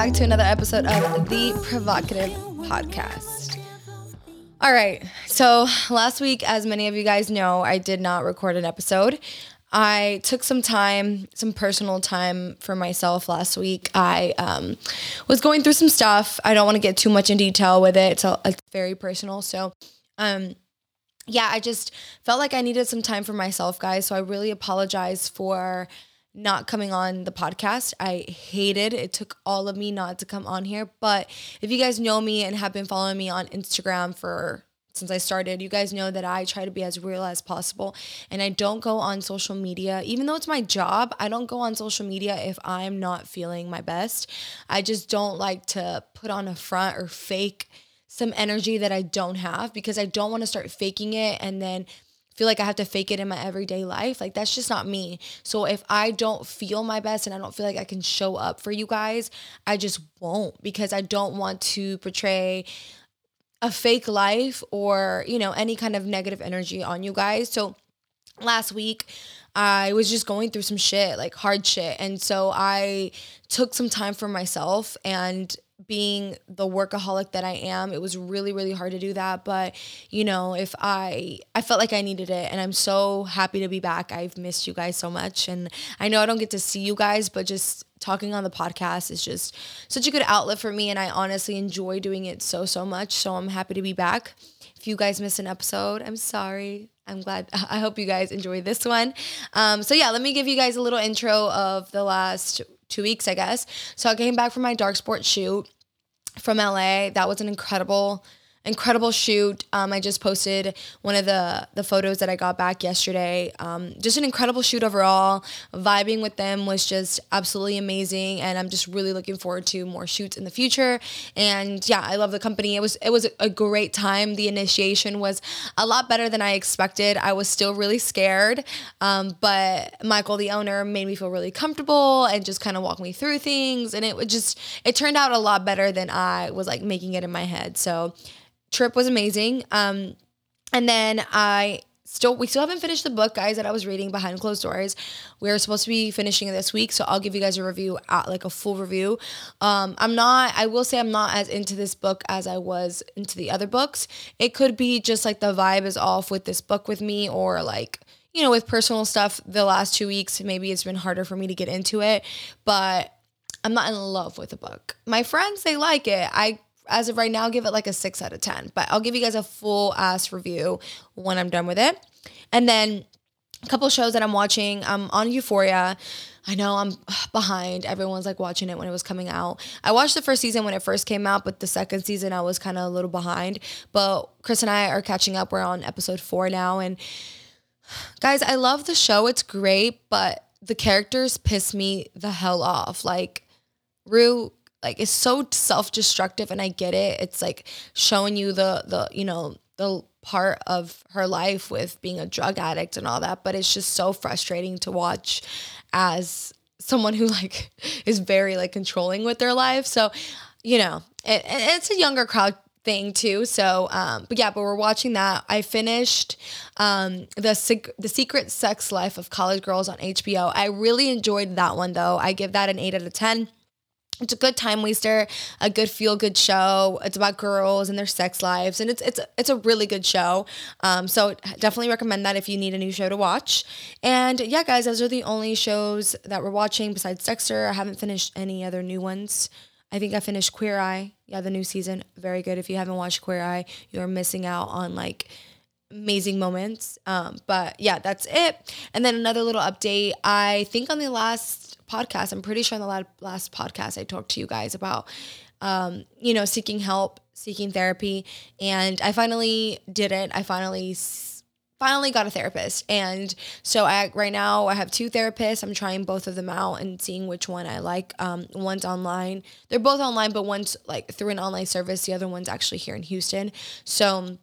back to another episode of the Provocative Podcast. All right, so last week, as many of you guys know, I did not record an episode. I took some time, some personal time for myself last week. I um, was going through some stuff. I don't want to get too much in detail with it. It's, a, it's very personal. So, um, yeah, I just felt like I needed some time for myself, guys. So I really apologize for not coming on the podcast. I hated it. took all of me not to come on here. But if you guys know me and have been following me on Instagram for since I started, you guys know that I try to be as real as possible and I don't go on social media. Even though it's my job, I don't go on social media if I'm not feeling my best. I just don't like to put on a front or fake some energy that I don't have because I don't want to start faking it and then feel like I have to fake it in my everyday life. Like that's just not me. So if I don't feel my best and I don't feel like I can show up for you guys, I just won't because I don't want to portray a fake life or, you know, any kind of negative energy on you guys. So last week I was just going through some shit, like hard shit. And so I took some time for myself and being the workaholic that I am, it was really really hard to do that, but you know, if I I felt like I needed it and I'm so happy to be back. I've missed you guys so much and I know I don't get to see you guys, but just talking on the podcast is just such a good outlet for me and I honestly enjoy doing it so so much. So I'm happy to be back. If you guys missed an episode, I'm sorry. I'm glad. I hope you guys enjoy this one. Um, so yeah, let me give you guys a little intro of the last two weeks, I guess. So I came back from my DarcSport shoot from LA. That was an incredible incredible shoot. Um, I just posted one of the the photos that I got back yesterday. Um, just an incredible shoot overall. Vibing with them was just absolutely amazing, and I'm just really looking forward to more shoots in the future. And yeah, I love the company. It was it was a great time. The initiation was a lot better than I expected. I was still really scared, um, but Michael, the owner, made me feel really comfortable and just kind of walked me through things, and it would just it turned out a lot better than I was like making it in my head. So trip was amazing. Um, and then I still we still haven't finished the book guys that i was reading behind closed doors. We're supposed to be finishing it this week so i'll give you guys a review at, like a full review. Um, i'm not i will say i'm not as into this book as i was into the other books. It could be just like the vibe is off with this book with me or like you know with personal stuff the last two weeks. Maybe it's been harder for me to get into it but i'm not in love with the book. My friends they like it. I as of right now, give it like a six out of 10, but I'll give you guys a full ass review when I'm done with it. And then a couple shows that I'm watching. I'm on Euphoria. I know I'm behind. Everyone's like watching it when it was coming out. I watched the first season when it first came out, but the second season I was kind of a little behind. But Chris and I are catching up. We're on episode four now. And guys, I love the show. It's great, but the characters piss me the hell off. Like, Rue like it's so self-destructive and I get it. It's like showing you the the you know the part of her life with being a drug addict and all that, but it's just so frustrating to watch as someone who like is very like controlling with their life. So, you know, it, it's a younger crowd thing too. So, um, but yeah, but we're watching that. I finished um, the sec- the Secret Sex Life of College Girls on HBO. I really enjoyed that one though. I give that an eight out of ten it's a good time waster, a good feel good show. It's about girls and their sex lives, and it's it's it's a really good show. Um, so definitely recommend that if you need a new show to watch. And yeah, guys, those are the only shows that we're watching besides Dexter. I haven't finished any other new ones. I think I finished Queer Eye. Yeah, the new season, very good. If you haven't watched Queer Eye, you're missing out on like amazing moments. Um, but yeah, that's it. And then another little update. I think on the last podcast. I'm pretty sure in the last podcast I talked to you guys about, um, you know, seeking help, seeking therapy, and I finally did it. I finally finally got a therapist. And so I right now I have two therapists. I'm trying both of them out and seeing which one I like. Um, one's online. They're both online but one's like through an online service. The other one's actually here in Houston. So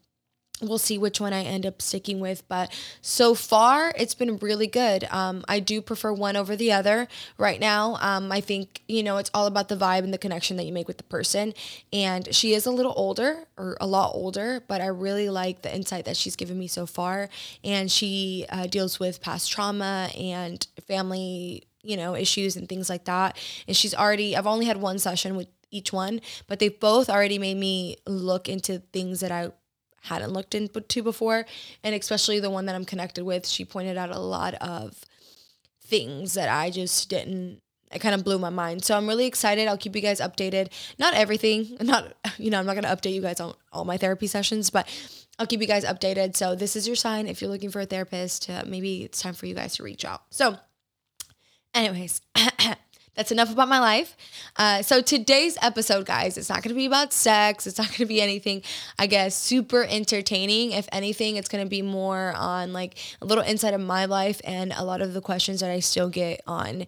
we'll see which one I end up sticking with. But so far, it's been really good. Um, I do prefer one over the other right now. Um, I think, you know, it's all about the vibe and the connection that you make with the person. And she is a little older or a lot older, but I really like the insight that she's given me so far. And she uh, deals with past trauma and family. You know, issues and things like that. And she's already, I've only had one session with each one, but they've both already made me look into things that I hadn't looked into before. And especially the one that I'm connected with, she pointed out a lot of things that I just didn't it kind of blew my mind. So I'm really excited. I'll keep you guys updated. Not everything, not you know, I'm not going to update you guys on all my therapy sessions, but I'll keep you guys updated. So this is your sign if you're looking for a therapist, uh, maybe it's time for you guys to reach out. So anyways, that's enough about my life. Uh, so today's episode, guys, it's not going to be about sex. It's not going to be anything, I guess, super entertaining. If anything, it's going to be more on like a little insight of my life and a lot of the questions that I still get on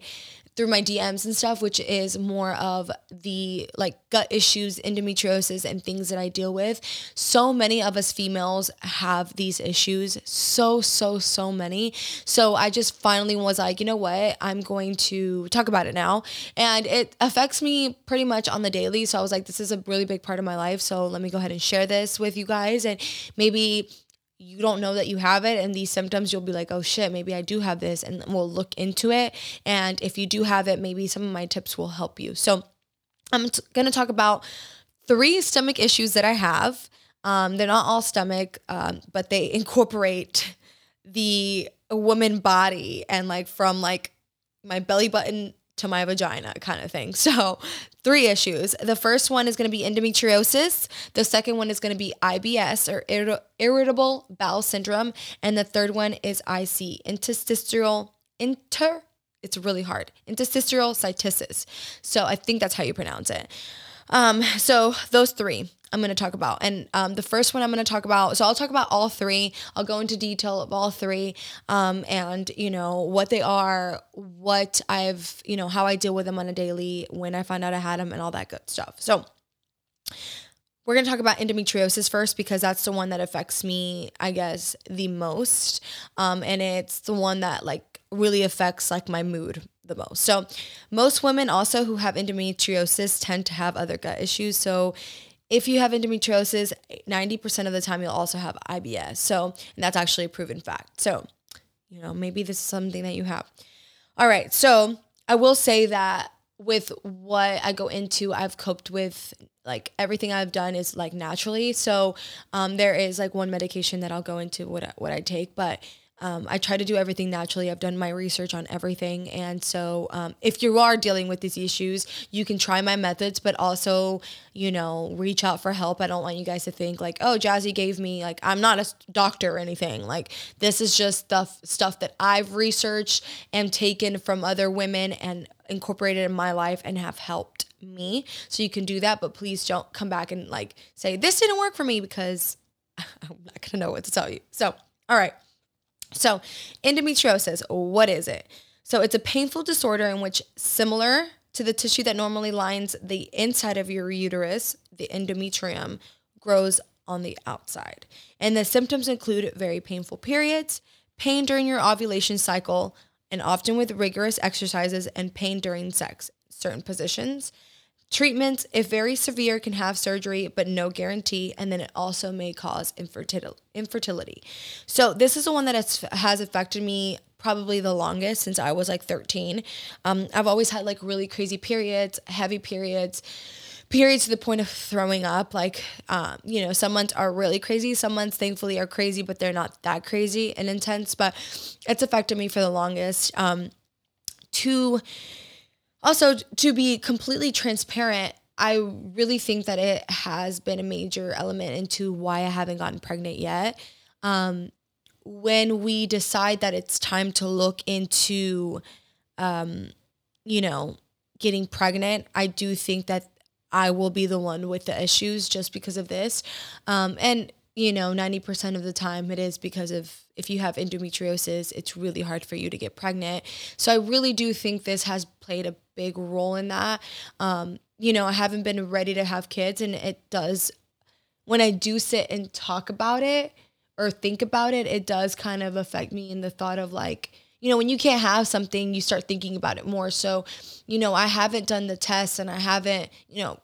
through my DMs and stuff, which is more of the like gut issues, endometriosis, and things that I deal with. So many of us females have these issues. So, so, so many. So I just finally was like, you know what? I'm going to talk about it now. And it affects me pretty much on the daily. So I was like, this is a really big part of my life. So let me go ahead and share this with you guys. And maybe you don't know that you have it and these symptoms you'll be like oh shit maybe i do have this and we'll look into it. And if you do have it maybe some of my tips will help you. So i'm t- going to talk about three stomach issues that i have. Um, they're not all stomach um, but they incorporate the woman body and like from like my belly button to my vagina kind of thing. So, three issues. The first one is going to be endometriosis. The second one is going to be IBS or irrit- irritable bowel syndrome, and the third one is IC, interstitial inter it's really hard. Interstitial cystitis. So, I think that's how you pronounce it. Um, so those three. I'm going to talk about. And um, the first one I'm going to talk about, so I'll talk about all three. I'll go into detail of all three um, and, you know, what they are, what I've, you know, how I deal with them on a daily, when I find out I had them, and all that good stuff. So, we're going to talk about endometriosis first because that's the one that affects me, I guess, the most. Um, and it's the one that, like, really affects, like, my mood the most. So, most women also who have endometriosis tend to have other gut issues. So, if you have endometriosis, 90% of the time you'll also have IBS. So, and that's actually a proven fact. So, you know, maybe this is something that you have. All right. So, I will say that with what I go into, I've coped with like everything I've done is like naturally. So, um, there is like one medication that I'll go into what what I take, but um, I try to do everything naturally. I've done my research on everything. And so, um, if you are dealing with these issues, you can try my methods, but also, you know, reach out for help. I don't want you guys to think like, oh, Jazzy gave me, like, I'm not a doctor or anything. Like, this is just stuff, stuff that I've researched and taken from other women and incorporated in my life and have helped me. So, you can do that, but please don't come back and like say, this didn't work for me because I'm not going to know what to tell you. So, all right. So, endometriosis, what is it? So, it's a painful disorder in which, similar to the tissue that normally lines the inside of your uterus, the endometrium grows on the outside. And the symptoms include very painful periods, pain during your ovulation cycle, and often with rigorous exercises and pain during sex, certain positions. Treatments, if very severe, can have surgery, but no guarantee. And then it also may cause infertility. So, this is the one that has, has affected me probably the longest since I was like 13. Um, I've always had like really crazy periods, heavy periods, periods to the point of throwing up. Like, um, you know, some months are really crazy. Some months, thankfully, are crazy, but they're not that crazy and intense. But it's affected me for the longest. Um, also, to be completely transparent, I really think that it has been a major element into why I haven't gotten pregnant yet. Um, when we decide that it's time to look into, um, you know, getting pregnant, I do think that I will be the one with the issues just because of this. Um, and you know, 90% of the time it is because of if you have endometriosis, it's really hard for you to get pregnant. So I really do think this has played a big role in that. Um, you know, I haven't been ready to have kids, and it does when I do sit and talk about it or think about it, it does kind of affect me in the thought of like, you know, when you can't have something, you start thinking about it more. So, you know, I haven't done the test and I haven't, you know,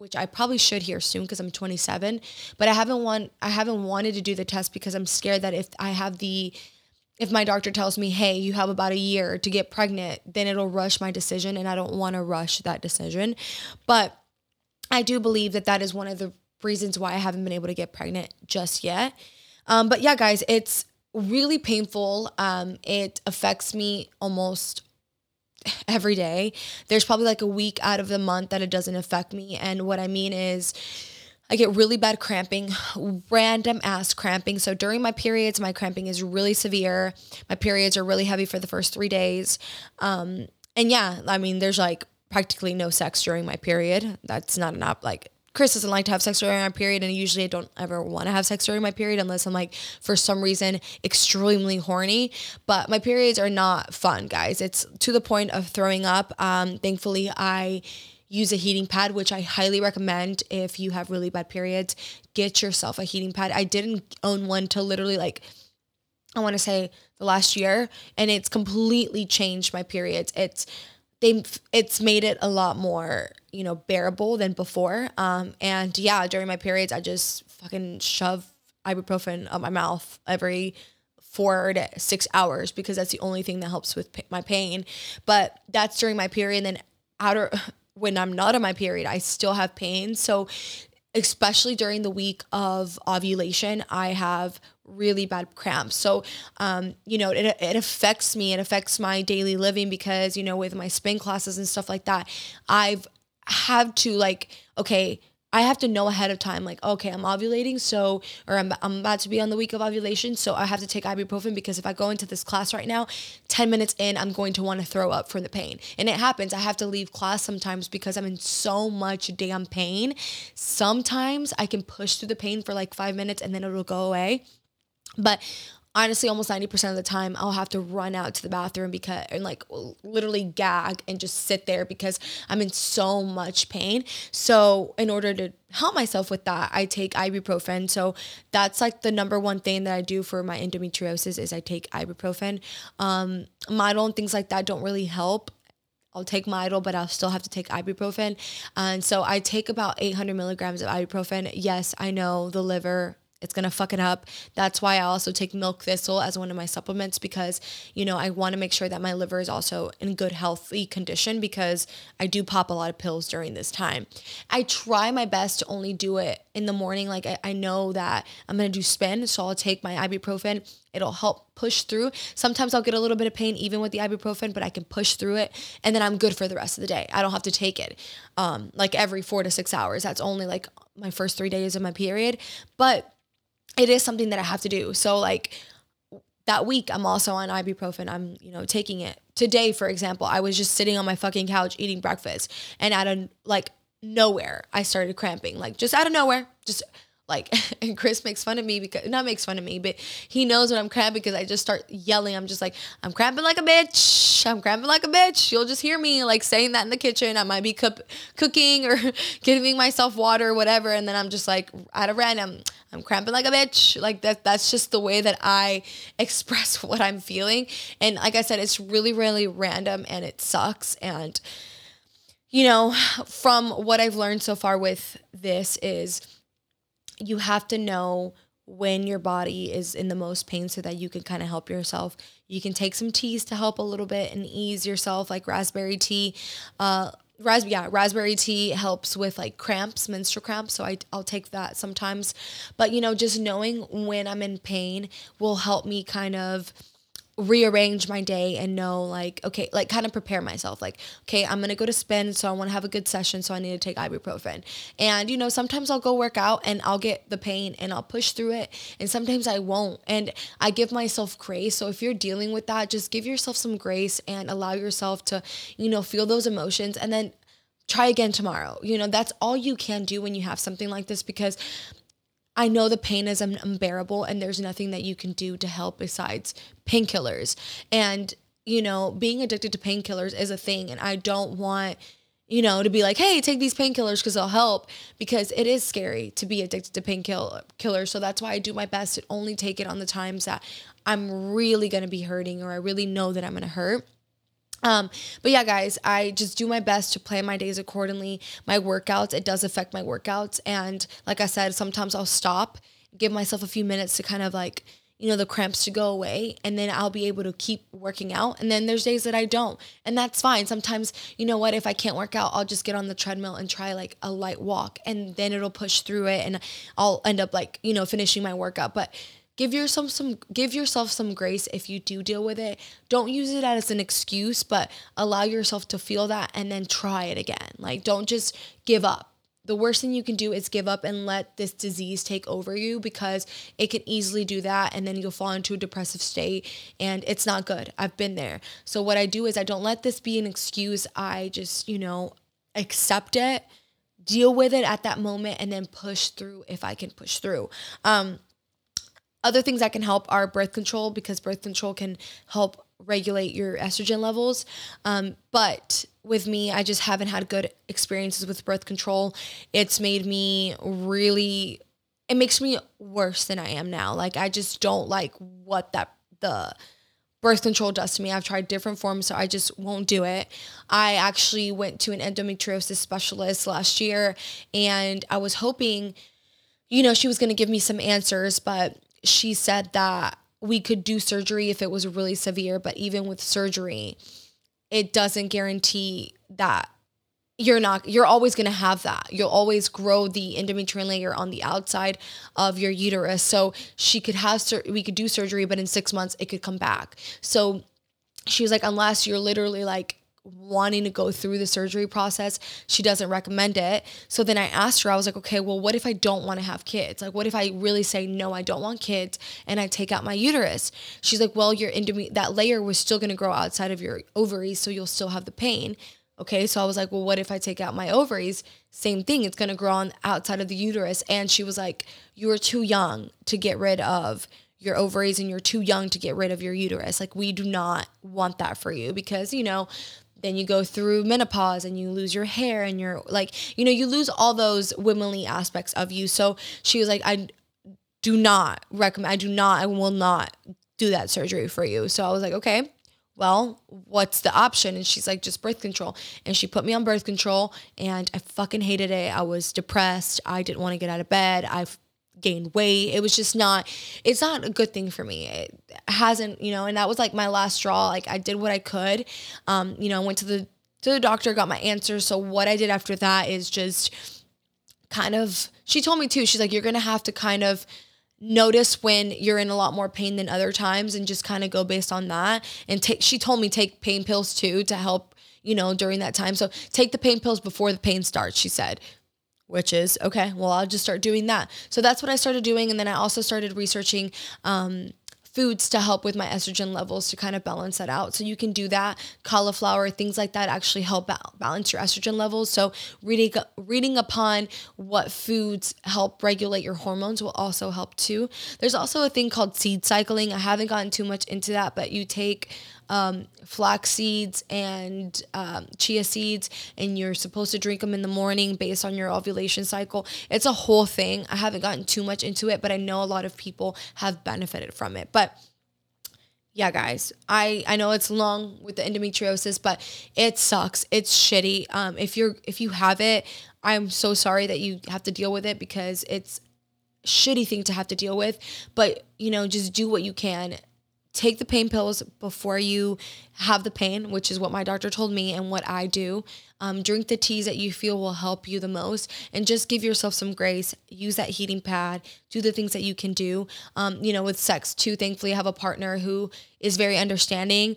which I probably should here soon because I'm 27, but I haven't want I haven't wanted to do the test because I'm scared that if I have the if my doctor tells me, "Hey, you have about a year to get pregnant," then it'll rush my decision and I don't want to rush that decision. But I do believe that that is one of the reasons why I haven't been able to get pregnant just yet. Um, but yeah, guys, it's really painful. Um, it affects me almost every day. There's probably like a week out of the month that it doesn't affect me. And what I mean is, I get really bad cramping, random ass cramping. So during my periods, my cramping is really severe. My periods are really heavy for the first three days. Um, and yeah, I mean, there's like practically no sex during my period. That's not an enough. Like Chris doesn't like to have sex during my period, and usually I don't ever want to have sex during my period unless I'm like, for some reason, extremely horny. But my periods are not fun, guys. It's to the point of throwing up. Um, thankfully, I use a heating pad, which I highly recommend if you have really bad periods. Get yourself a heating pad. I didn't own one till literally like, I want to say the last year, and it's completely changed my periods. It's they it's made it a lot more you know bearable than before um and yeah during my periods i just fucking shove ibuprofen up my mouth every four to six hours because that's the only thing that helps with my pain but that's during my period and then outer when i'm not on my period i still have pain so especially during the week of ovulation i have really bad cramps. So, um, you know, it, it affects me. It affects my daily living because, you know, with my spin classes and stuff like that, I've had to like, okay, I have to know ahead of time, like, okay, I'm ovulating, so, or I'm, I'm about to be on the week of ovulation, so I have to take ibuprofen because if I go into this class right now, 10 minutes in, I'm going to want to throw up from the pain. And it happens. I have to leave class sometimes because I'm in so much damn pain. Sometimes I can push through the pain for like five minutes and then it'll go away. But honestly almost 90% of the time I'll have to run out to the bathroom because and like literally gag and just sit there because I'm in so much pain. So in order to help myself with that, I take ibuprofen. So that's like the number one thing that I do for my endometriosis is I take ibuprofen. Um and things like that don't really help. I'll take Midol, but I'll still have to take ibuprofen. And so I take about 800 milligrams of ibuprofen. Yes, I know the liver it's gonna fuck it up. That's why I also take milk thistle as one of my supplements because you know I want to make sure that my liver is also in good healthy condition because I do pop a lot of pills during this time. I try my best to only do it in the morning. Like I, I know that I'm gonna do spin, so I'll take my ibuprofen. It'll help push through. Sometimes I'll get a little bit of pain even with the ibuprofen, but I can push through it, and then I'm good for the rest of the day. I don't have to take it um, like every four to six hours. That's only like my first three days of my period, but it is something that I have to do. So like that week I'm also on ibuprofen. I'm, you know, taking it. Today, for example, I was just sitting on my fucking couch eating breakfast and out of like nowhere I started cramping. Like just out of nowhere, just like and Chris makes fun of me because not makes fun of me, but he knows when I'm cramping because I just start yelling. I'm just like, I'm cramping like a bitch. I'm cramping like a bitch. You'll just hear me like saying that in the kitchen. I might be cu- cooking or giving myself water or whatever, and then I'm just like out of random, I'm cramping like a bitch. Like that. That's just the way that I express what I'm feeling. And like I said, it's really, really random and it sucks. And you know, from what I've learned so far with this is you have to know when your body is in the most pain so that you can kind of help yourself. You can take some teas to help a little bit and ease yourself, like raspberry tea. Uh, ras- yeah, raspberry tea helps with like cramps, menstrual cramps. So I, I'll take that sometimes. But, you know, just knowing when I'm in pain will help me kind of rearrange my day and know like okay like kind of prepare myself like okay i'm gonna go to spin so i want to have a good session so i need to take ibuprofen. And you know sometimes i'll go work out and i'll get the pain and i'll push through it and sometimes i won't. And i give myself grace. So if you're dealing with that just give yourself some grace and allow yourself to you know feel those emotions and then try again tomorrow. You know that's all you can do when you have something like this because I know the pain is unbearable and there's nothing that you can do to help besides painkillers. And, you know, being addicted to painkillers is a thing. And I don't want, you know, to be like, hey, take these painkillers because they'll help. Because it is scary to be addicted to painkillers. So that's why I do my best to only take it on the times that I'm really gonna be hurting or I really know that I'm gonna hurt. Um, but yeah, guys, I just do my best to plan my days accordingly. My workouts, it does affect my workouts. And like I said, sometimes I'll stop, give myself a few minutes to kind of like you know, the cramps to go away and then I'll be able to keep working out. And then there's days that I don't. And that's fine. Sometimes, you know what, if I can't work out, I'll just get on the treadmill and try like a light walk and then it'll push through it and I'll end up like, you know, finishing my workout. But give yourself some give yourself some grace if you do deal with it. Don't use it as an excuse, but allow yourself to feel that and then try it again. Like don't just give up the worst thing you can do is give up and let this disease take over you because it can easily do that and then you'll fall into a depressive state and it's not good. I've been there. So what I do is I don't let this be an excuse. I just, you know, accept it, deal with it at that moment and then push through if I can push through. Um other things that can help are birth control because birth control can help regulate your estrogen levels. Um, but with me, I just haven't had good experiences with birth control. It's made me really, it makes me worse than I am now. Like, I just don't like what that, the, birth control does to me. I've tried different forms, so I just won't do it. I actually went to an endometriosis specialist last year and I was hoping, you know, she was going to give me some answers, but she said that we could do surgery if it was really severe, but even with surgery, it doesn't guarantee that you're not you're always going to have that. You'll always grow the endometrial layer on the outside of your uterus. So she could have sur- we could do surgery but in 6 months it could come back. So she was like unless you're literally like wanting to go through the surgery process. She doesn't recommend it. So then I asked her, I was like, okay, well, what if I don't want to have kids? Like, what if I really say, no, I don't want kids and I take out my uterus? She's like, well, your endome- that layer was still going to grow outside of your ovaries, so you'll still have the pain. Okay, so I was like, well, what if I take out my ovaries? Same thing, it's going to grow on outside of the uterus. And she was like, you are too young to get rid of your ovaries and you're too young to get rid of your uterus. Like, we do not want that for you because, you know, then you go through menopause and you lose your hair and you're like you know you lose all those womanly aspects of you. So she was like i do not recommend i do not i will not do that surgery for you. So i was like okay well what's the option? And she's like just birth control. And she put me on birth control and i fucking hated it. I was depressed. I didn't want to get out of bed. I gained weight. It was just not, it's not a good thing for me. It hasn't, you know, and that was like my last straw. Like I did what I could. Um, you know, I went to the, to the doctor, got my answer. So what I did after that is just kind of, she told me too, she's like, you're to have to kind of, notice when you're in a lot more pain than other times and just kind of go based on that and take she told me take pain pills too to help you know during that time so take the pain pills before the pain starts she said which is okay well i'll just start doing that so that's what i started doing and then i also started researching um, foods to help with my estrogen levels to kind of balance that out. So you can do that. Cauliflower, things like that actually help balance your estrogen levels. So reading reading upon what foods help regulate your hormones will also help too. There's also a thing called seed cycling. I haven't gotten too much into that, but you take um, flax seeds and um, chia seeds, and you're supposed to drink them in the morning based on your ovulation cycle. It's a whole thing. I haven't gotten too much into it, but I know a lot of people have benefited from it. But yeah, guys, I I know it's long with the endometriosis, but it sucks. It's shitty. Um, if you're if you have it, I'm so sorry that you have to deal with it because it's shitty thing to have to deal with. But you know, just do what you can take the pain pills before you have the pain, which is what my doctor told me and what I do. Um, drink the teas that you feel will help you the most, and just give yourself some grace. Use that heating pad. Do the things that you can do. Um, you know, with sex too. Thankfully, I have a partner who is very understanding.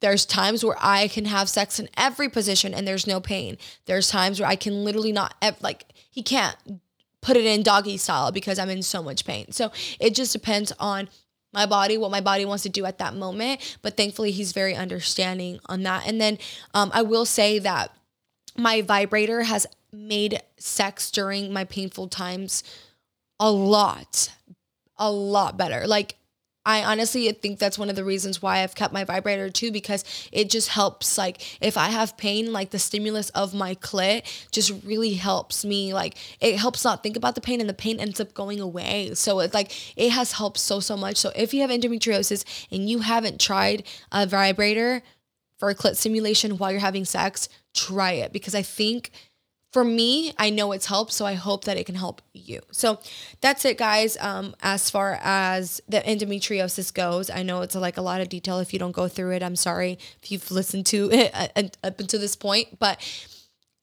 There's times where I can have sex in every position and there's no pain. There's times where I can literally not like he can't put it in doggy style because I'm in so much pain. So it just depends on my body, what my body wants to do at that moment. But thankfully, he's very understanding on that. And then um, I will say that my vibrator has made sex during my painful times a lot, a lot better. Like, I honestly think that's one of the reasons why I've kept my vibrator too, because it just helps. Like, if I have pain, like the stimulus of my clit just really helps me. Like, it helps not think about the pain and the pain ends up going away. So, it's like, it has helped so, so much. So, if you have endometriosis and you haven't tried a vibrator for a clit stimulation while you're having sex, try it because I think for me, I know it's helped, so I hope that it can help you. So that's it, guys. Um, as far as the endometriosis goes, I know it's like a lot of detail. If you don't go through it, I'm sorry if you've listened to it up until this point, but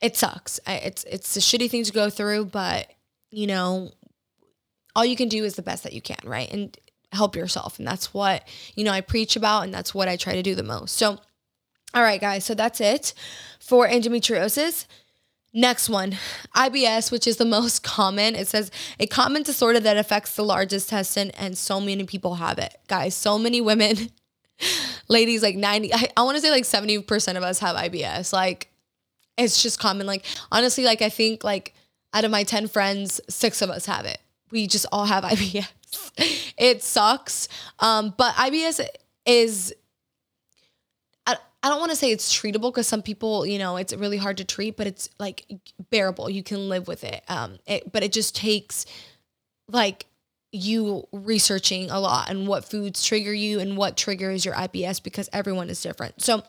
it sucks. It's it's a shitty thing to go through, but you know, all you can do is the best that you can, right? And help yourself, and that's what you know I preach about, and that's what I try to do the most. So, all right, guys. So that's it for endometriosis. Next one, IBS, which is the most common. It says a common disorder that affects the largest intestine, and so many people have it. Guys, so many women, ladies, like 90, I, I want to say like 70% of us have IBS. Like, it's just common. Like, honestly, like, I think like out of my 10 friends, six of us have it. We just all have IBS. it sucks. Um, but IBS is I don't want to say it's treatable because some people, you know, it's really hard to treat, but it's like bearable. You can live with it. Um, it, but it just takes like you researching a lot and what foods trigger you and what triggers your IBS because everyone is different. So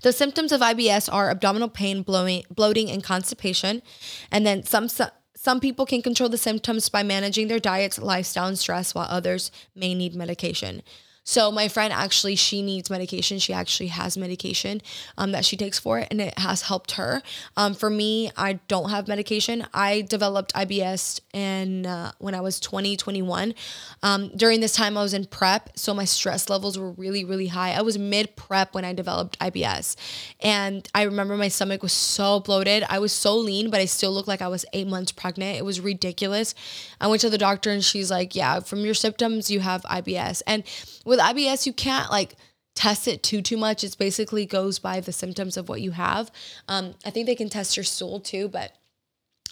the symptoms of IBS are abdominal pain, blowing, bloating, and constipation. And then some some people can control the symptoms by managing their diets, lifestyle, and stress, while others may need medication. So my friend actually, she needs medication. She actually has medication um, that she takes for it, and it has helped her. Um, for me, I don't have medication. I developed IBS and uh, when I was 20, 21. Um, during this time, I was in prep, so my stress levels were really, really high. I was mid prep when I developed IBS, and I remember my stomach was so bloated. I was so lean, but I still looked like I was eight months pregnant. It was ridiculous. I went to the doctor, and she's like, "Yeah, from your symptoms, you have IBS." And with IBS, you can't like test it too too much. It basically goes by the symptoms of what you have. Um, I think they can test your stool too, but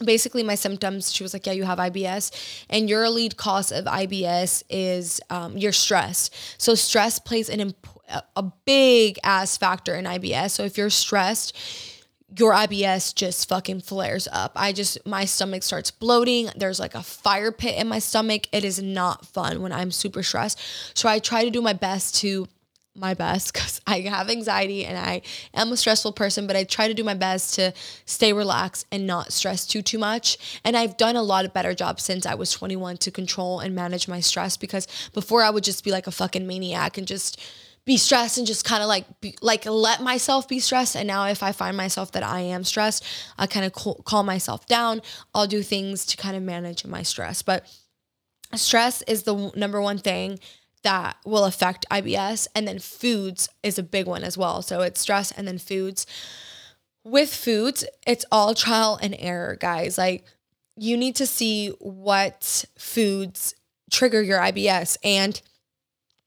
basically my symptoms she was like yeah you have ibs and your lead cause of ibs is um, your stress so stress plays an imp- a big ass factor in ibs so if you're stressed your IBS just fucking flares up. I just, my stomach starts bloating. There's like a fire pit in my stomach. It is not fun when I'm super stressed. So I try to do my best to, my best because I have anxiety and I am a stressful person, but I try to do my best to stay relaxed and not stress too, too much. And I've done a lot of better job since I was 21 to control and manage my stress because before I would just be like a fucking maniac and just, be stressed and just kind of like be, like let myself be stressed. And now if i find myself that i am stressed i kind of cal- calm myself down. I'll do things to kind of manage my stress. But stress is the number one thing that will affect ibs and then foods is a big one as well. So it's stress and then foods. With foods it's all trial and error guys. Like you need to see what foods trigger your ibs and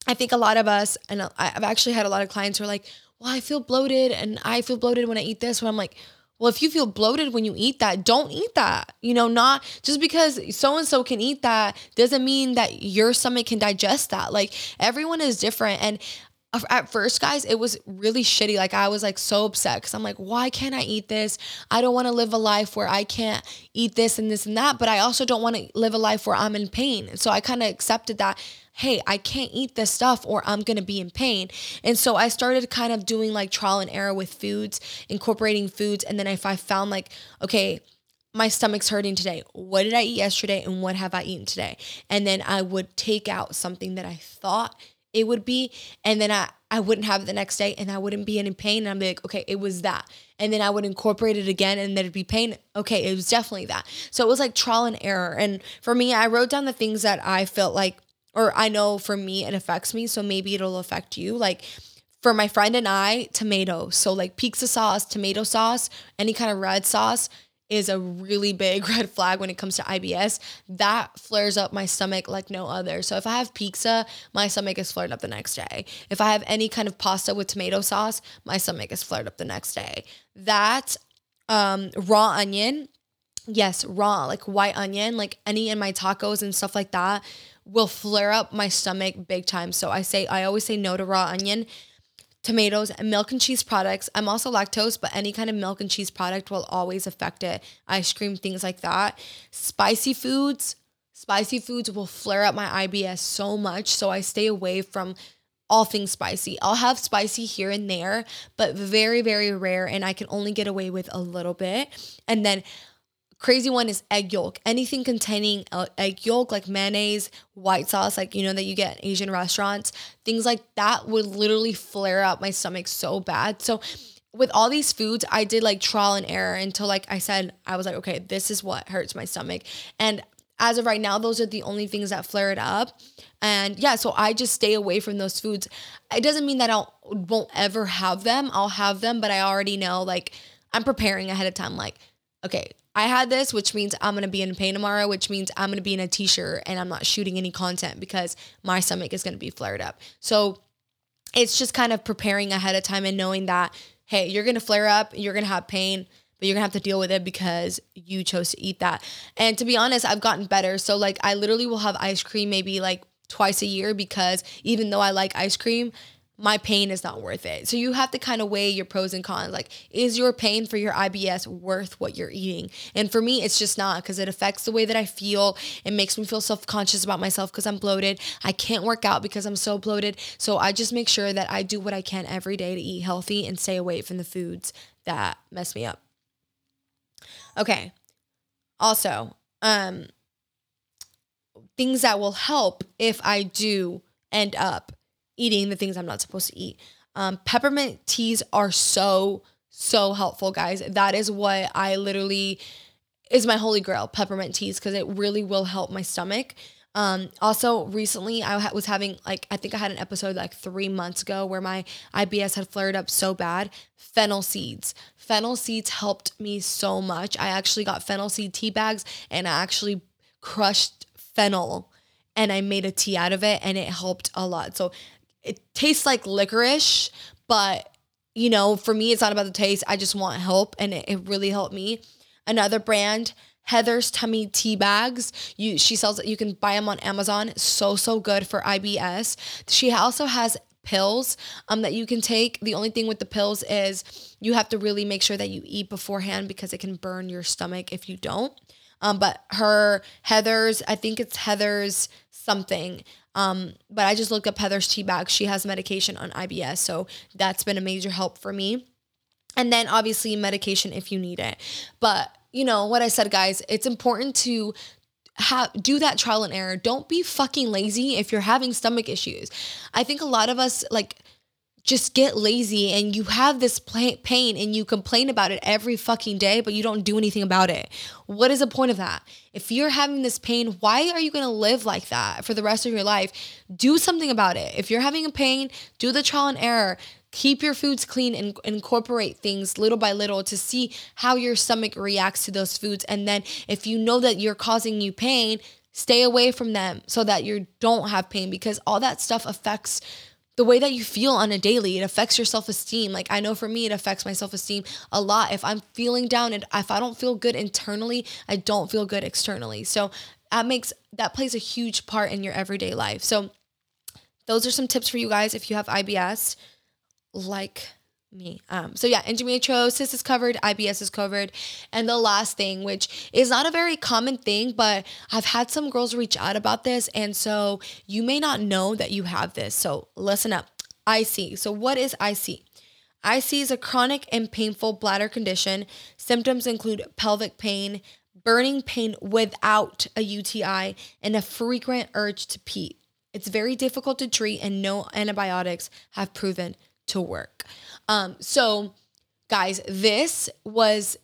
I think a lot of us, and I've actually had a lot of clients who are like, well, I feel bloated and I feel bloated when I eat this. When I'm like, well, if you feel bloated when you eat that, don't eat that. You know, not just because so and so can eat that doesn't mean that your stomach can digest that. Like everyone is different. And at first, guys, it was really shitty. Like I was like so upset because I'm like, why can't I eat this? I don't want to live a life where I can't eat this and this and that, but I also don't want to live a life where I'm in pain. And so I kind of accepted that hey, I can't eat this stuff or I'm going to be in pain. And so I started kind of doing like trial and error with foods, incorporating foods. And then if I found like, okay, my stomach's hurting today. What did I eat yesterday and what have I eaten today? And then I would take out something that I thought it would be and then I I wouldn't have it the next day and I wouldn't be in pain and I'm like okay it was that and then I would incorporate it again and there'd be pain okay it was definitely that so it was like trial and error and for me I wrote down the things that I felt like or I know for me it affects me, so maybe it'll affect you. Like for my friend and I, tomato. So like pizza sauce, tomato sauce, any kind of red sauce is a really big red flag when it comes to IBS. That flares up my stomach like no other. So if I have pizza, my stomach is flared up the next day. If I have any kind of pasta with tomato sauce, my stomach is flared up the next day. That um, raw onion yes, raw, like white onion, like any in my tacos and stuff like that will flare up my stomach big time. So I say, I always say no to raw onion, tomatoes, and milk and cheese products. I'm also lactose, but any kind of milk and cheese product will always affect it. Ice cream, things like that. Spicy foods, spicy foods will flare up my IBS so much. So I stay away from all things spicy. I'll have spicy here and there, but very, very rare. And I can only get away with a little bit. And then Crazy one is egg yolk. Anything containing uh, egg yolk, like mayonnaise, white sauce, like you know that you get in Asian restaurants, things like that would literally flare up my stomach so bad. So, with all these foods, I did like trial and error until, like I said, I was like, okay, this is what hurts my stomach. And as of right now, those are the only things that flare it up. And yeah, so I just stay away from those foods. It doesn't mean that I won't ever have them. I'll have them, but I already know like I'm preparing ahead of time. Like, okay, I had this, which means I'm gonna be in pain tomorrow, which means I'm gonna be in a t shirt and I'm not shooting any content because my stomach is gonna be flared up. So it's just kind of preparing ahead of time and knowing that, hey, you're gonna flare up, you're gonna have pain, but you're gonna have to deal with it because you chose to eat that. And to be honest, I've gotten better. So, like, I literally will have ice cream maybe like twice a year because even though I like ice cream, my pain is not worth it. So you have to kind of weigh your pros and cons. Like, is your pain for your IBS worth what you're eating? And for me, it's just not because it affects the way that I feel. It makes me feel self conscious about myself because I'm bloated. I can't work out because I'm so bloated. So I just make sure that I do what I can every day to eat healthy and stay away from the foods that mess me up. Okay. Also, um, things that will help if I do end up eating the things I'm not supposed to eat. Um, peppermint teas are so, so helpful, guys. That is what I literally is my holy grail peppermint teas because it really will help my stomach. Um, also, recently I ha- was having like I think I had an episode like three months ago where my IBS had flared up so bad. Fennel seeds, fennel seeds helped me so much. I actually got fennel seed tea bags and I actually crushed fennel and I made a tea out of it and it helped a lot. So it tastes like licorice, but you know, for me, it's not about the taste. I just want help, and it, it really helped me. Another brand, Heather's Tummy Tea Bags. You she sells you can buy them on Amazon. So so good for IBS. She also has pills um that you can take. The only thing with the pills is you have to really make sure that you eat beforehand because it can burn your stomach if you don't. Um, but her Heather's, I think it's Heather's something. Um, but I just looked up Heather's tea bag. She has medication on IBS. So that's been a major help for me. And then obviously medication if you need it. But you know what I said, guys, it's important to have do that trial and error. Don't be fucking lazy if you're having stomach issues. I think a lot of us like just get lazy and you have this pain and you complain about it every fucking day, but you don't do anything about it. What is the point of that? If you're having this pain, why are you gonna live like that for the rest of your life? Do something about it. If you're having a pain, do the trial and error. Keep your foods clean and incorporate things little by little to see how your stomach reacts to those foods. And then if you know that you're causing you pain, stay away from them so that you don't have pain because all that stuff affects the way that you feel on a daily it affects your self-esteem. Like i know for me it affects my self-esteem a lot. If i'm feeling down and if i don't feel good internally i don't feel good externally. So that makes that plays a huge part in your everyday life. So those are some tips for you guys if you have ibs like me. Um, so yeah, endometriosis is covered, IBS is covered. And the last thing, which is not a very common thing, but I've had some girls reach out about this. And so you may not know that you have this. So listen up. IC. So what is IC? IC is a chronic and painful bladder condition. Symptoms include pelvic pain, burning pain without a UTI, and a frequent urge to pee. It's very difficult to treat, and no antibiotics have proven to work. Um, so guys, this was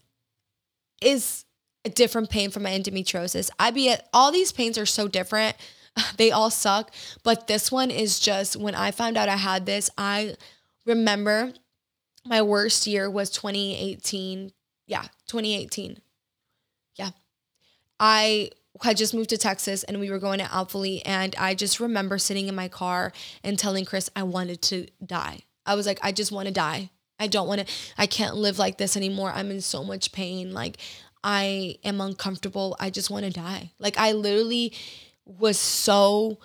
is a different pain from my endometriosis. I be all these pains are so different. They all suck, but this one is just when I found out I had this, I remember my worst year was 2018. Yeah, 2018. Yeah. I had just moved to Texas and we were going to Alphalete and I just remember sitting in my car and telling Chris I wanted to die. I was like, I just want to die. I don't want to, I can't live like this anymore. I'm in so much pain. Like, I am uncomfortable. I just want to die. Like I literally was so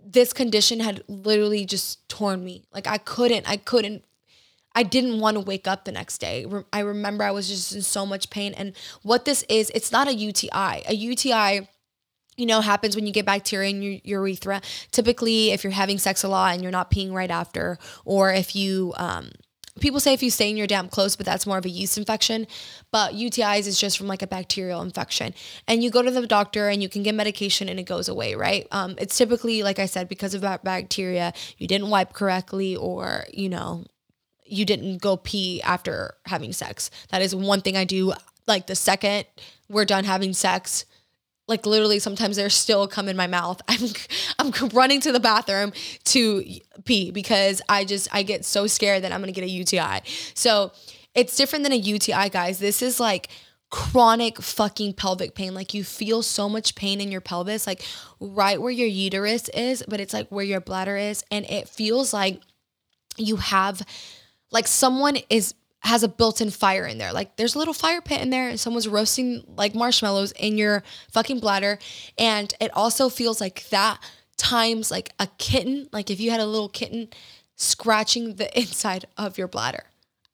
this condition had literally just torn me. Like I couldn't, I couldn't, I didn't want to wake up the next day. I remember I was just in so much pain. And what this is, it's not a UTI. A UTI, you know, happens when you get bacteria in your urethra. Typically, if you're having sex a lot and you're not peeing right after, or if you, um, people say if you stay in your damp clothes, but that's more of a yeast infection. But UTIs is just from like a bacterial infection. And you go to the doctor and you can get medication and it goes away, right? Um, it's typically, like I said, because of that bacteria, you didn't wipe correctly or, you know, you didn't go pee after having sex. That is one thing I do. Like the second we're done having sex, like literally sometimes they're still come in my mouth. I'm i'm running to the bathroom to pee because i just i get so scared that i'm going to get a uti so it's different than a uti guys. This is like chronic fucking pelvic pain. Like you feel so much pain in your pelvis like right where your uterus is but it's like where your bladder is and it feels like you have like someone is has a built-in fire in there. Like there's a little fire pit in there and someone's roasting like marshmallows in your fucking bladder and it also feels like that times like a kitten, like if you had a little kitten scratching the inside of your bladder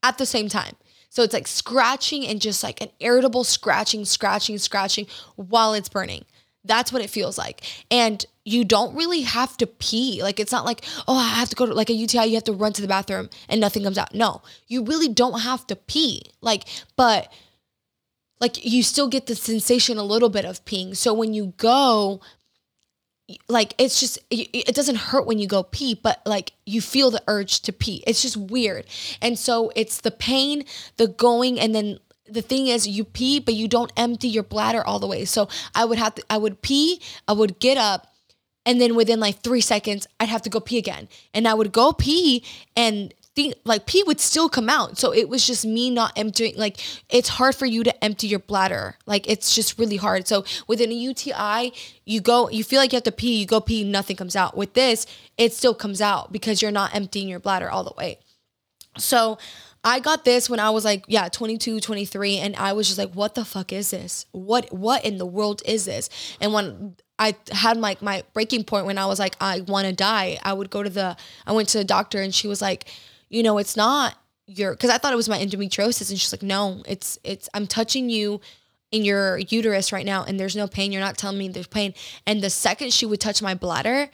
at the same time. So it's like scratching and just like an irritable scratching, scratching, scratching while it's burning. That's what it feels like. And you don't really have to pee. Like it's not like, oh, I have to go to like a UTI, you have to run to the bathroom and nothing comes out. No, you really don't have to pee. Like, but like you still get the sensation a little bit of peeing. So when you go, like it's just it doesn't hurt when you go pee but like you feel the urge to pee it's just weird and so it's the pain the going and then the thing is you pee but you don't empty your bladder all the way. So i would have to i would pee i would get up and then within like three seconds i'd have to go pee again. And i would go pee and think like pee would still come out. So it was just me not emptying like it's hard for you to empty your bladder. Like it's just really hard. So within a uti you go you feel like you have to pee you go pee nothing comes out. With this it still comes out because you're not emptying your bladder all the way. So I got this when I was like, yeah, 22, 23 and I was just like, what the fuck is this? What what in the world is this? And when I had like my, my breaking point when I was like, I want to die, I would go to the I went to the doctor and she was like, you know, it's not your because I thought it was my endometriosis and she's like, no, it's it's I'm touching you in your uterus right now and there's no pain. You're not telling me there's pain. And the second she would touch my bladder,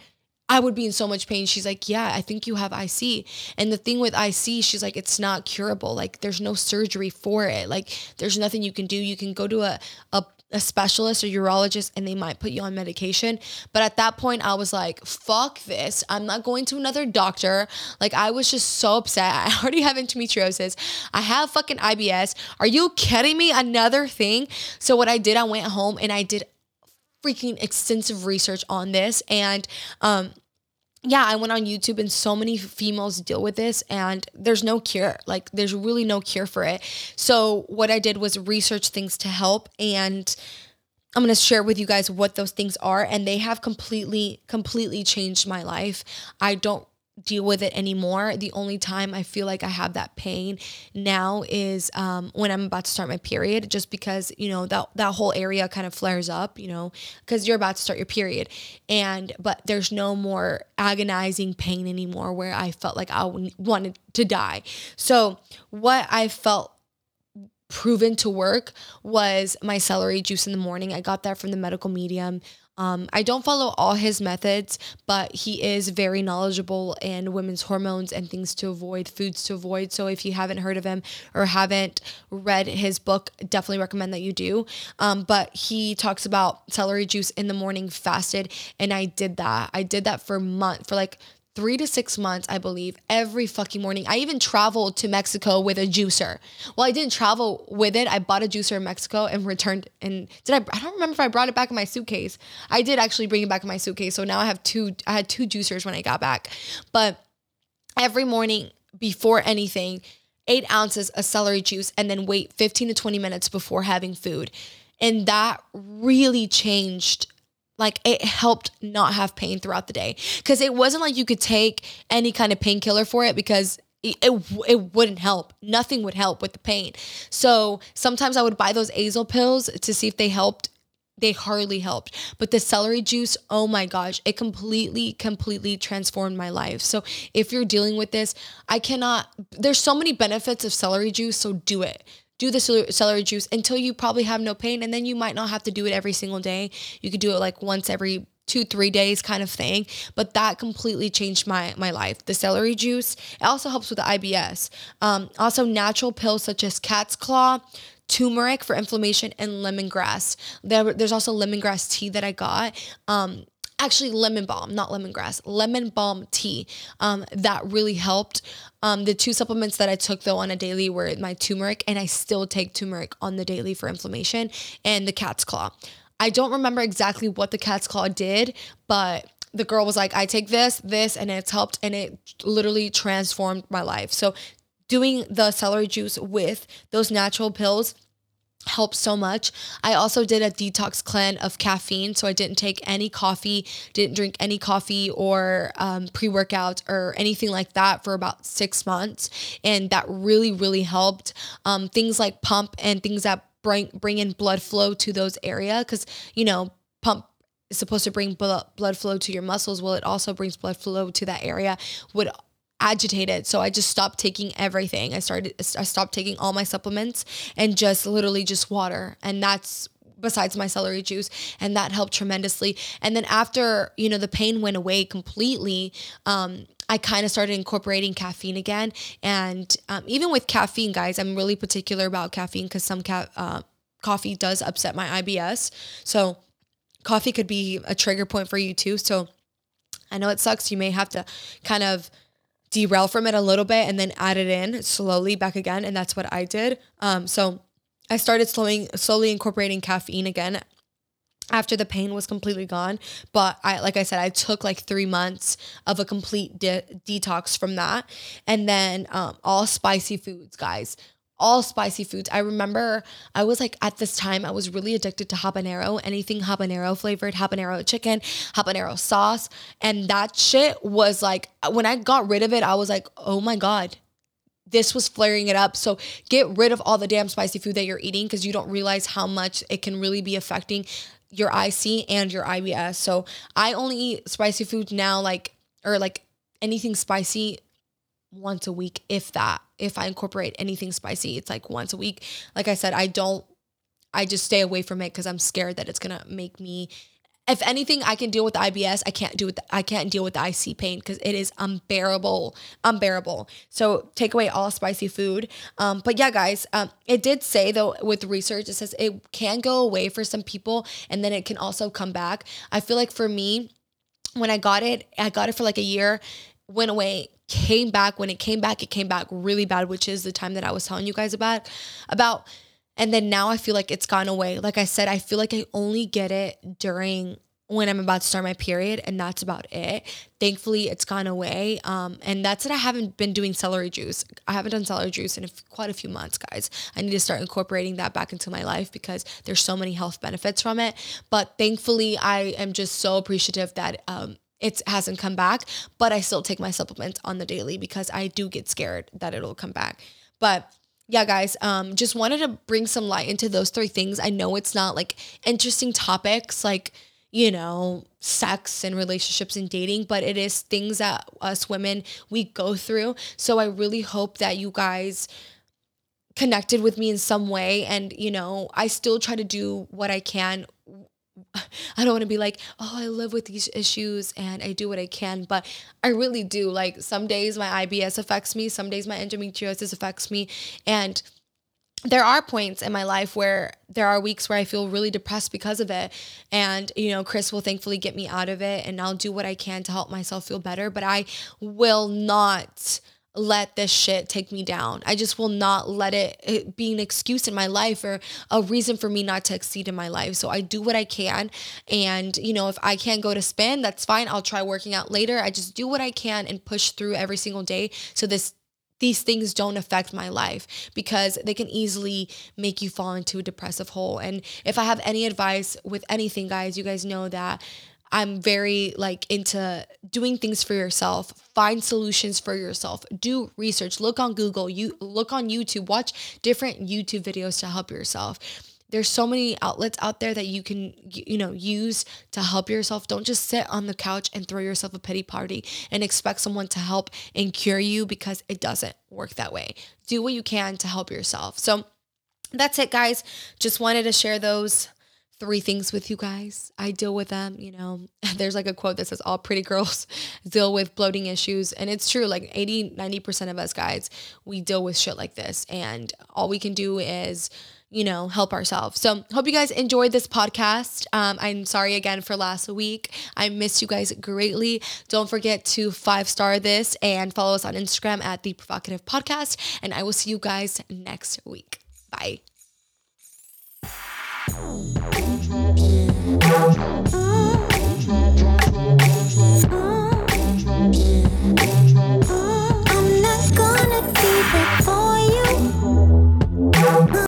I would be in so much pain. She's like, Yeah, I think you have IC. And the thing with IC, she's like, It's not curable. Like, there's no surgery for it. Like, there's nothing you can do. You can go to a, a, a specialist or urologist and they might put you on medication. But at that point, I was like, Fuck this. I'm not going to another doctor. Like, I was just so upset. I already have endometriosis. I have fucking IBS. Are you kidding me? Another thing. So, what I did, I went home and I did freaking extensive research on this and um yeah, I went on YouTube and so many females deal with this and there's no cure. Like there's really no cure for it. So what I did was research things to help and I'm going to share with you guys what those things are and they have completely completely changed my life. I don't deal with it anymore. The only time I feel like I have that pain now is um, when I'm about to start my period, just because you know that that whole area kind of flares up, you know, because you're about to start your period, and but there's no more agonizing pain anymore where I felt like I wanted to die. So what I felt proven to work was my celery juice in the morning. I got that from the medical medium. Um, I don't follow all his methods, but he is very knowledgeable in women's hormones and things to avoid, foods to avoid. So if you haven't heard of him or haven't read his book, definitely recommend that you do. Um, but he talks about celery juice in the morning fasted, and I did that. I did that for month for like three to six months, I believe, every fucking morning. I even traveled to Mexico with a juicer. Well, I didn't travel with it. I bought a juicer in Mexico and returned. And did I? I don't remember if I brought it back in my suitcase. I did actually bring it back in my suitcase. So now I have two. I had two juicers when I got back. But every morning before anything, eight ounces of celery juice, and then wait 15 to 20 minutes before having food. And that really changed like it helped not have pain throughout the day because it wasn't like you could take any kind of painkiller for it because it, it wouldn't help. Nothing would help with the pain. So sometimes I would buy those AZO pills to see if they helped. They hardly helped. But the celery juice, oh my gosh, it completely, completely transformed my life. So if you're dealing with this, I cannot, there's so many benefits of celery juice. So do it do the celery juice until you probably have no pain and then you might not have to do it every single day. You could do it like once every two three days kind of thing but that completely changed my my life. The celery juice it also helps with ibs um, also natural pills such as cat's claw turmeric for inflammation and lemongrass. There, there's also lemongrass tea that i got. Um, actually lemon balm, not lemongrass, lemon balm tea. Um, that really helped. Um, the two supplements that I took though on a daily were my turmeric, and I still take turmeric on the daily for inflammation, and the cat's claw. I don't remember exactly what the cat's claw did, but the girl was like, I take this, this, and it's helped and it literally transformed my life. So doing the celery juice with those natural pills helped so much. I also did a detox cleanse of caffeine. So I didn't take any coffee, didn't drink any coffee or um, pre workout or anything like that for about six months. And that really, really helped. Um, things like pump and things that bring bring in blood flow to those area because you know pump is supposed to bring blood flow to your muscles well it also brings blood flow to that area would agitate it so i just stopped taking everything i started i stopped taking all my supplements and just literally just water and that's besides my celery juice and that helped tremendously and then after you know the pain went away completely um I kind of started incorporating caffeine again. And um, even with caffeine, guys, I'm really particular about caffeine because some ca- uh, coffee does upset my IBS. So coffee could be a trigger point for you too. So I know it sucks. You may have to kind of derail from it a little bit and then add it in slowly back again. And that's what I did. Um, so I started slowing, slowly incorporating caffeine again after the pain was completely gone. But I, like I said, I took like three months of a complete de- detox from that. And then um, all spicy foods, guys. All spicy foods. I remember I was like, at this time, I was really addicted to habanero, anything habanero flavored, habanero chicken, habanero sauce. And that shit was like, when I got rid of it, I was like, oh my God, this was flaring it up. So get rid of all the damn spicy food that you're eating because you don't realize how much it can really be affecting your IC and your IBS. So I only eat spicy foods now, like, or like anything spicy once a week, if that. If I incorporate anything spicy, it's like once a week. Like I said, I don't, I just stay away from it because I'm scared that it's gonna make me if anything I can deal with IBS, I can't do with I can't deal with the IC pain because it is unbearable, unbearable. So take away all spicy food. Um, but yeah, guys, um, it did say though with research, it says it can go away for some people and then it can also come back. I feel like for me, when I got it, I got it for like a year, went away, came back. When it came back, it came back really bad, which is the time that I was telling you guys about about and then now I feel like it's gone away. Like I said, I feel like I only get it during when I'm about to start my period, and that's about it. Thankfully, it's gone away. Um, and that's it. I haven't been doing celery juice. I haven't done celery juice in a, quite a few months, guys. I need to start incorporating that back into my life because there's so many health benefits from it. But thankfully, I am just so appreciative that um, it hasn't come back. But I still take my supplements on the daily because I do get scared that it'll come back. But yeah, guys, um, just wanted to bring some light into those three things. I know it's not like interesting topics like, you know, sex and relationships and dating, but it is things that us women we go through. So I really hope that you guys connected with me in some way and you know, I still try to do what I can I don't want to be like, oh, I live with these issues and I do what I can, but I really do. Like some days my IBS affects me, some days my endometriosis affects me. And there are points in my life where there are weeks where I feel really depressed because of it. And, you know, Chris will thankfully get me out of it and I'll do what I can to help myself feel better, but I will not let this shit take me down. I just will not let it, it, be an excuse in my life or a reason for me not to exceed in my life. So I do what I can. And, you know, if I can't go to spin, that's fine. I'll try working out later. I just do what I can and push through every single day so this these things don't affect my life because they can easily make you fall into a depressive hole. And if I have any advice with anything, guys, you guys know that I'm very like into doing things for yourself, find solutions for yourself, do research, look on Google, you look on YouTube, watch different YouTube videos to help yourself. There's so many outlets out there that you can you know use to help yourself. Don't just sit on the couch and throw yourself a pity party and expect someone to help and cure you because it doesn't work that way. Do what you can to help yourself. So that's it guys. Just wanted to share those three things with you guys. I deal with them, you know. There's like a quote that says all pretty girls deal with bloating issues and it's true like 80 90% of us guys we deal with shit like this and all we can do is you know, help ourselves. So, hope you guys enjoyed this podcast. Um, I'm sorry again for last week. I missed you guys greatly. Don't forget to five star this and follow us on Instagram at the provocative podcast. And I will see you guys next week. Bye. Thank you.